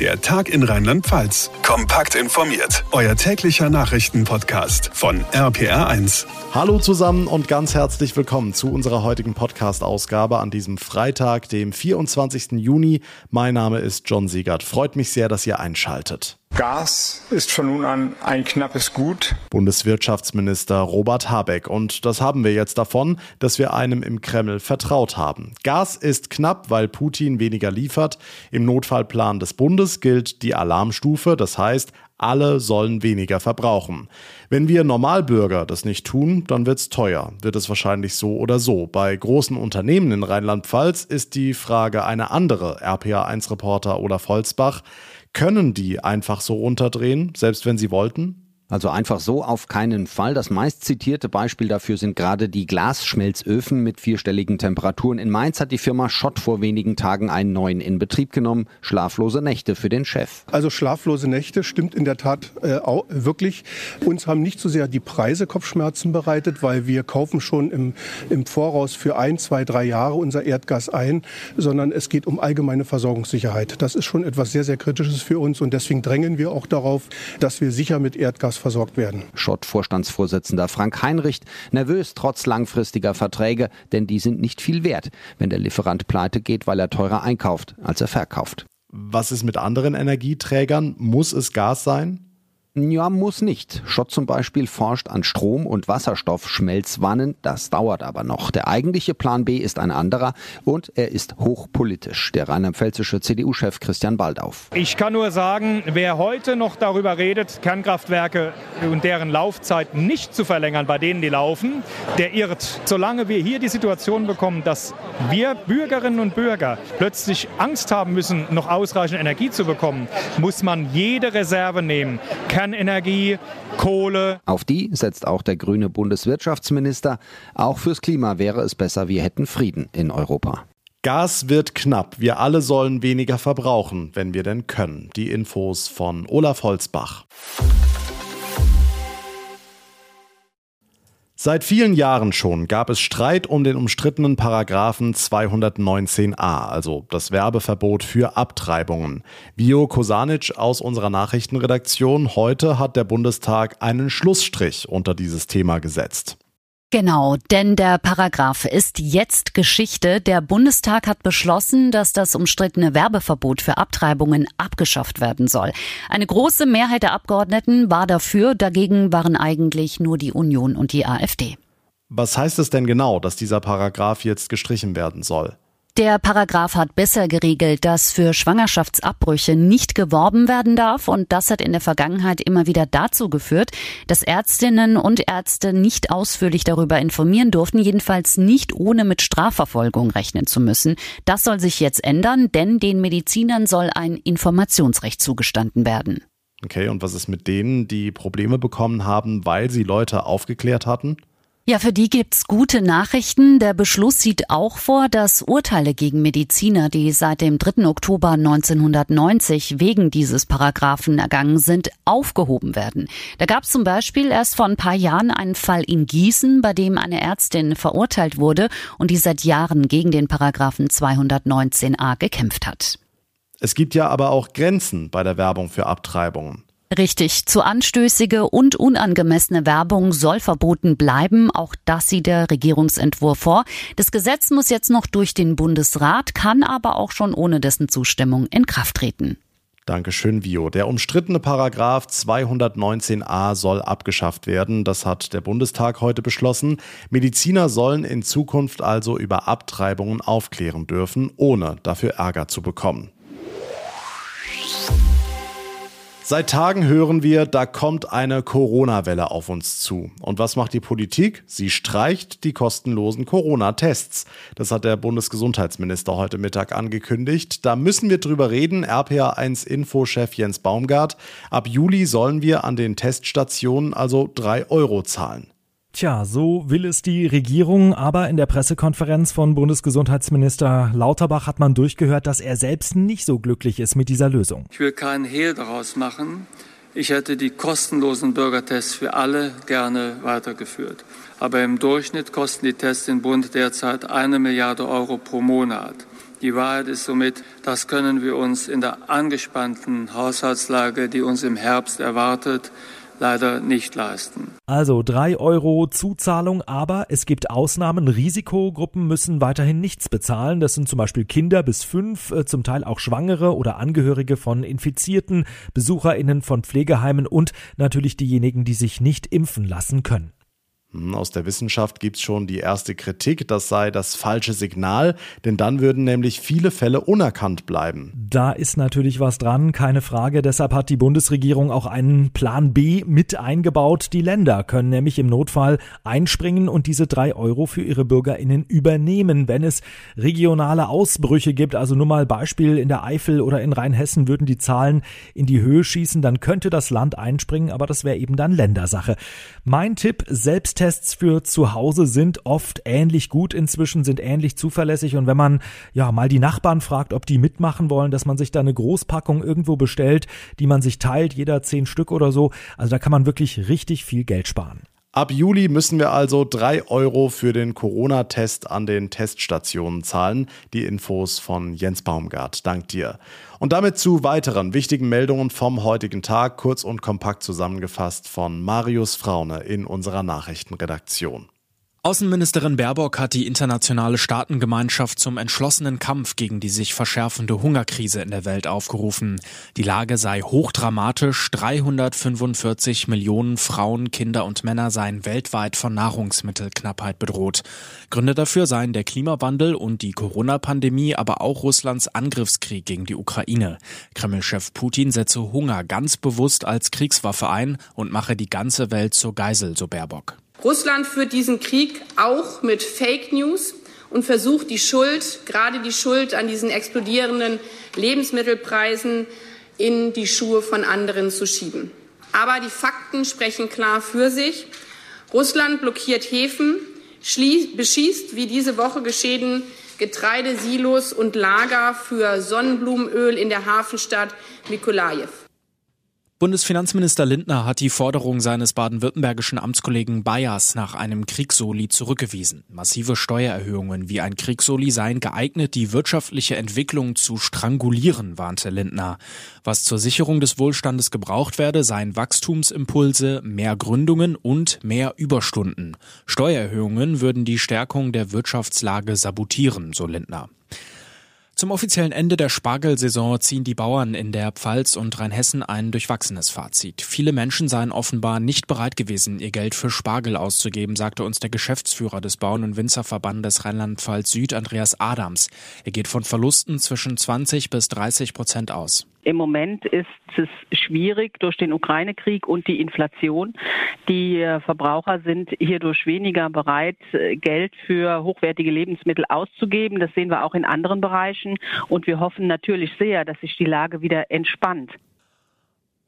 Der Tag in Rheinland-Pfalz. Kompakt informiert. Euer täglicher Nachrichtenpodcast von RPR1. Hallo zusammen und ganz herzlich willkommen zu unserer heutigen Podcast-Ausgabe an diesem Freitag, dem 24. Juni. Mein Name ist John Siegert. Freut mich sehr, dass ihr einschaltet. Gas ist von nun an ein knappes Gut. Bundeswirtschaftsminister Robert Habeck. Und das haben wir jetzt davon, dass wir einem im Kreml vertraut haben. Gas ist knapp, weil Putin weniger liefert. Im Notfallplan des Bundes gilt die Alarmstufe. Das heißt, alle sollen weniger verbrauchen. Wenn wir Normalbürger das nicht tun, dann wird's teuer. Wird es wahrscheinlich so oder so. Bei großen Unternehmen in Rheinland-Pfalz ist die Frage eine andere. RPA1-Reporter Olaf Holzbach. Können die einfach so runterdrehen, selbst wenn sie wollten? Also einfach so auf keinen Fall. Das meistzitierte Beispiel dafür sind gerade die Glasschmelzöfen mit vierstelligen Temperaturen. In Mainz hat die Firma Schott vor wenigen Tagen einen neuen in Betrieb genommen. Schlaflose Nächte für den Chef. Also schlaflose Nächte stimmt in der Tat äh, auch, wirklich. Uns haben nicht so sehr die Preise Kopfschmerzen bereitet, weil wir kaufen schon im, im Voraus für ein, zwei, drei Jahre unser Erdgas ein, sondern es geht um allgemeine Versorgungssicherheit. Das ist schon etwas sehr, sehr Kritisches für uns und deswegen drängen wir auch darauf, dass wir sicher mit Erdgas Gas versorgt werden. Schott-Vorstandsvorsitzender Frank Heinrich nervös trotz langfristiger Verträge, denn die sind nicht viel wert, wenn der Lieferant pleite geht, weil er teurer einkauft, als er verkauft. Was ist mit anderen Energieträgern? Muss es Gas sein? Ja, muss nicht. Schott zum Beispiel forscht an Strom- und Wasserstoffschmelzwannen. Das dauert aber noch. Der eigentliche Plan B ist ein anderer und er ist hochpolitisch. Der rheinland-pfälzische CDU-Chef Christian Baldauf. Ich kann nur sagen, wer heute noch darüber redet, Kernkraftwerke und deren Laufzeit nicht zu verlängern, bei denen die laufen, der irrt. Solange wir hier die Situation bekommen, dass wir Bürgerinnen und Bürger plötzlich Angst haben müssen, noch ausreichend Energie zu bekommen, muss man jede Reserve nehmen. Kern Kernenergie, Kohle. Auf die setzt auch der grüne Bundeswirtschaftsminister. Auch fürs Klima wäre es besser, wir hätten Frieden in Europa. Gas wird knapp. Wir alle sollen weniger verbrauchen, wenn wir denn können. Die Infos von Olaf Holzbach. Seit vielen Jahren schon gab es Streit um den umstrittenen Paragraphen 219a, also das Werbeverbot für Abtreibungen. Vio Kosanic aus unserer Nachrichtenredaktion. Heute hat der Bundestag einen Schlussstrich unter dieses Thema gesetzt. Genau, denn der Paragraph ist jetzt Geschichte. Der Bundestag hat beschlossen, dass das umstrittene Werbeverbot für Abtreibungen abgeschafft werden soll. Eine große Mehrheit der Abgeordneten war dafür, dagegen waren eigentlich nur die Union und die AfD. Was heißt es denn genau, dass dieser Paragraph jetzt gestrichen werden soll? Der Paragraph hat besser geregelt, dass für Schwangerschaftsabbrüche nicht geworben werden darf und das hat in der Vergangenheit immer wieder dazu geführt, dass Ärztinnen und Ärzte nicht ausführlich darüber informieren durften, jedenfalls nicht ohne mit Strafverfolgung rechnen zu müssen. Das soll sich jetzt ändern, denn den Medizinern soll ein Informationsrecht zugestanden werden. Okay, und was ist mit denen, die Probleme bekommen haben, weil sie Leute aufgeklärt hatten? Ja, für die gibt's gute Nachrichten. Der Beschluss sieht auch vor, dass Urteile gegen Mediziner, die seit dem 3. Oktober 1990 wegen dieses Paragraphen ergangen sind, aufgehoben werden. Da gab's zum Beispiel erst vor ein paar Jahren einen Fall in Gießen, bei dem eine Ärztin verurteilt wurde und die seit Jahren gegen den Paragraphen 219a gekämpft hat. Es gibt ja aber auch Grenzen bei der Werbung für Abtreibungen. Richtig, zu anstößige und unangemessene Werbung soll verboten bleiben. Auch das sieht der Regierungsentwurf vor. Das Gesetz muss jetzt noch durch den Bundesrat, kann aber auch schon ohne dessen Zustimmung in Kraft treten. Dankeschön, Vio. Der umstrittene Paragraph 219a soll abgeschafft werden. Das hat der Bundestag heute beschlossen. Mediziner sollen in Zukunft also über Abtreibungen aufklären dürfen, ohne dafür Ärger zu bekommen. Seit Tagen hören wir, da kommt eine Corona-Welle auf uns zu. Und was macht die Politik? Sie streicht die kostenlosen Corona-Tests. Das hat der Bundesgesundheitsminister heute Mittag angekündigt. Da müssen wir drüber reden. RPA1-Info-Chef Jens Baumgart. Ab Juli sollen wir an den Teststationen also drei Euro zahlen. Tja, so will es die Regierung, aber in der Pressekonferenz von Bundesgesundheitsminister Lauterbach hat man durchgehört, dass er selbst nicht so glücklich ist mit dieser Lösung. Ich will keinen Hehl daraus machen. Ich hätte die kostenlosen Bürgertests für alle gerne weitergeführt. Aber im Durchschnitt kosten die Tests im Bund derzeit eine Milliarde Euro pro Monat. Die Wahrheit ist somit, das können wir uns in der angespannten Haushaltslage, die uns im Herbst erwartet, leider nicht leisten. Also drei Euro Zuzahlung, aber es gibt Ausnahmen. Risikogruppen müssen weiterhin nichts bezahlen. Das sind zum Beispiel Kinder bis fünf, äh, zum Teil auch Schwangere oder Angehörige von Infizierten, BesucherInnen von Pflegeheimen und natürlich diejenigen, die sich nicht impfen lassen können. Hm, aus der Wissenschaft gibt es schon die erste Kritik, das sei das falsche Signal, denn dann würden nämlich viele Fälle unerkannt bleiben. Da ist natürlich was dran, keine Frage. Deshalb hat die Bundesregierung auch einen Plan B mit eingebaut. Die Länder können nämlich im Notfall einspringen und diese drei Euro für ihre BürgerInnen übernehmen, wenn es regionale Ausbrüche gibt. Also nur mal Beispiel in der Eifel oder in Rheinhessen würden die Zahlen in die Höhe schießen, dann könnte das Land einspringen, aber das wäre eben dann Ländersache. Mein Tipp, selbst Selbsttests für zu Hause sind oft ähnlich gut inzwischen, sind ähnlich zuverlässig und wenn man ja mal die Nachbarn fragt, ob die mitmachen wollen, dass man sich da eine Großpackung irgendwo bestellt, die man sich teilt, jeder zehn Stück oder so, also da kann man wirklich richtig viel Geld sparen. Ab Juli müssen wir also drei Euro für den Corona-Test an den Teststationen zahlen. Die Infos von Jens Baumgart. Dank dir. Und damit zu weiteren wichtigen Meldungen vom heutigen Tag, kurz und kompakt zusammengefasst von Marius Fraune in unserer Nachrichtenredaktion. Außenministerin Baerbock hat die internationale Staatengemeinschaft zum entschlossenen Kampf gegen die sich verschärfende Hungerkrise in der Welt aufgerufen. Die Lage sei hochdramatisch. 345 Millionen Frauen, Kinder und Männer seien weltweit von Nahrungsmittelknappheit bedroht. Gründe dafür seien der Klimawandel und die Corona-Pandemie, aber auch Russlands Angriffskrieg gegen die Ukraine. Kreml-Chef Putin setze Hunger ganz bewusst als Kriegswaffe ein und mache die ganze Welt zur Geisel, so Baerbock. Russland führt diesen Krieg auch mit Fake News und versucht die Schuld, gerade die Schuld an diesen explodierenden Lebensmittelpreisen, in die Schuhe von anderen zu schieben. Aber die Fakten sprechen klar für sich. Russland blockiert Häfen, beschießt, wie diese Woche geschehen, Getreidesilos und Lager für Sonnenblumenöl in der Hafenstadt Mikolajew. Bundesfinanzminister Lindner hat die Forderung seines baden-württembergischen Amtskollegen Bayers nach einem Kriegssoli zurückgewiesen. Massive Steuererhöhungen wie ein Kriegssoli seien geeignet, die wirtschaftliche Entwicklung zu strangulieren, warnte Lindner. Was zur Sicherung des Wohlstandes gebraucht werde, seien Wachstumsimpulse, mehr Gründungen und mehr Überstunden. Steuererhöhungen würden die Stärkung der Wirtschaftslage sabotieren, so Lindner. Zum offiziellen Ende der Spargelsaison ziehen die Bauern in der Pfalz und Rheinhessen ein durchwachsenes Fazit. Viele Menschen seien offenbar nicht bereit gewesen, ihr Geld für Spargel auszugeben, sagte uns der Geschäftsführer des Bauern- und Winzerverbandes Rheinland-Pfalz Süd, Andreas Adams. Er geht von Verlusten zwischen 20 bis 30 Prozent aus. Im Moment ist es schwierig durch den Ukraine-Krieg und die Inflation. Die äh, Verbraucher sind hierdurch weniger bereit, äh, Geld für hochwertige Lebensmittel auszugeben. Das sehen wir auch in anderen Bereichen. Und wir hoffen natürlich sehr, dass sich die Lage wieder entspannt.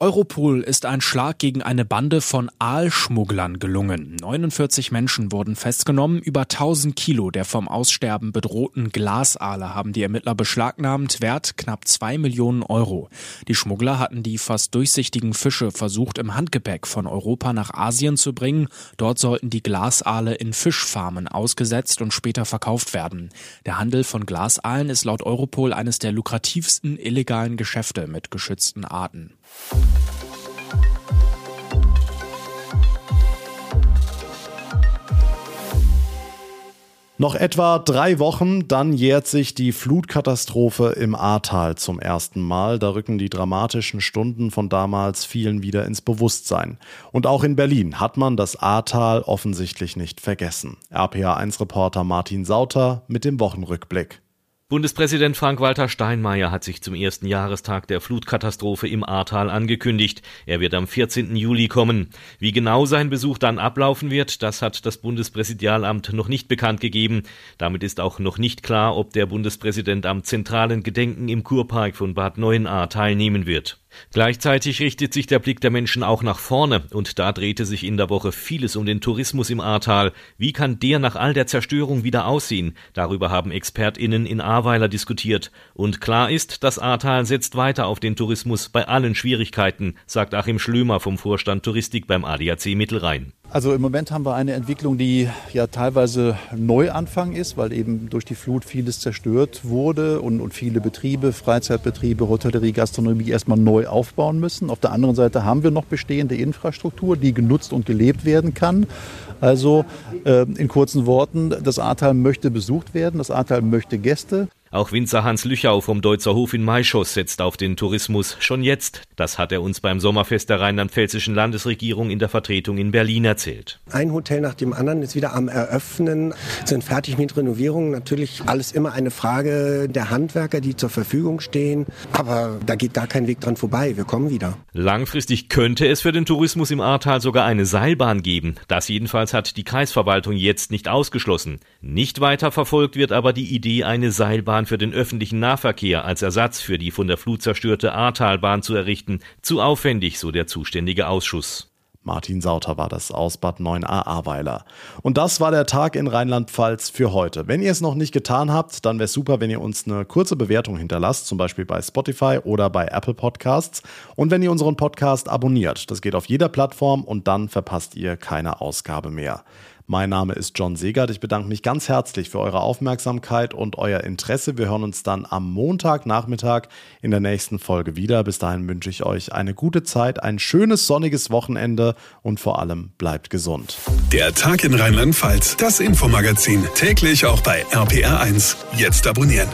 Europol ist ein Schlag gegen eine Bande von Aalschmugglern gelungen. 49 Menschen wurden festgenommen. Über 1000 Kilo der vom Aussterben bedrohten Glasaale haben die Ermittler beschlagnahmt. Wert knapp zwei Millionen Euro. Die Schmuggler hatten die fast durchsichtigen Fische versucht im Handgepäck von Europa nach Asien zu bringen. Dort sollten die Glasaale in Fischfarmen ausgesetzt und später verkauft werden. Der Handel von Glasaalen ist laut Europol eines der lukrativsten illegalen Geschäfte mit geschützten Arten. Noch etwa drei Wochen, dann jährt sich die Flutkatastrophe im Ahrtal zum ersten Mal. Da rücken die dramatischen Stunden von damals vielen wieder ins Bewusstsein. Und auch in Berlin hat man das Ahrtal offensichtlich nicht vergessen. RPA1-Reporter Martin Sauter mit dem Wochenrückblick. Bundespräsident Frank-Walter Steinmeier hat sich zum ersten Jahrestag der Flutkatastrophe im Ahrtal angekündigt. Er wird am 14. Juli kommen. Wie genau sein Besuch dann ablaufen wird, das hat das Bundespräsidialamt noch nicht bekannt gegeben. Damit ist auch noch nicht klar, ob der Bundespräsident am zentralen Gedenken im Kurpark von Bad Neuenahr teilnehmen wird. Gleichzeitig richtet sich der Blick der Menschen auch nach vorne und da drehte sich in der Woche vieles um den Tourismus im Ahrtal. Wie kann der nach all der Zerstörung wieder aussehen? Darüber haben ExpertInnen in Ahrweiler diskutiert. Und klar ist, das Ahrtal setzt weiter auf den Tourismus bei allen Schwierigkeiten, sagt Achim Schlömer vom Vorstand Touristik beim ADAC Mittelrhein. Also im Moment haben wir eine Entwicklung, die ja teilweise Neuanfang ist, weil eben durch die Flut vieles zerstört wurde und, und viele Betriebe, Freizeitbetriebe, Hotellerie, Gastronomie erstmal neu aufbauen müssen. Auf der anderen Seite haben wir noch bestehende Infrastruktur, die genutzt und gelebt werden kann. Also äh, in kurzen Worten, das Ahrtal möchte besucht werden, das Ahrtal möchte Gäste. Auch Winzer Hans Lüchau vom Deutzer Hof in Maischoss setzt auf den Tourismus schon jetzt. Das hat er uns beim Sommerfest der rheinland-pfälzischen Landesregierung in der Vertretung in Berlin erzählt. Ein Hotel nach dem anderen ist wieder am Eröffnen, sind fertig mit Renovierungen. Natürlich alles immer eine Frage der Handwerker, die zur Verfügung stehen. Aber da geht gar kein Weg dran vorbei. Wir kommen wieder. Langfristig könnte es für den Tourismus im Ahrtal sogar eine Seilbahn geben. Das jedenfalls hat die Kreisverwaltung jetzt nicht ausgeschlossen. Nicht weiter verfolgt wird aber die Idee, eine Seilbahn Autobahn für den öffentlichen Nahverkehr als Ersatz für die von der Flut zerstörte Ahrtalbahn zu errichten, zu aufwendig, so der zuständige Ausschuss. Martin Sauter war das aus Bad 9a Ahrweiler. Und das war der Tag in Rheinland-Pfalz für heute. Wenn ihr es noch nicht getan habt, dann wäre es super, wenn ihr uns eine kurze Bewertung hinterlasst, zum Beispiel bei Spotify oder bei Apple Podcasts. Und wenn ihr unseren Podcast abonniert, das geht auf jeder Plattform und dann verpasst ihr keine Ausgabe mehr. Mein Name ist John Segert. Ich bedanke mich ganz herzlich für eure Aufmerksamkeit und euer Interesse. Wir hören uns dann am Montagnachmittag in der nächsten Folge wieder. Bis dahin wünsche ich euch eine gute Zeit, ein schönes sonniges Wochenende und vor allem bleibt gesund. Der Tag in Rheinland-Pfalz, das Infomagazin, täglich auch bei RPR1. Jetzt abonnieren.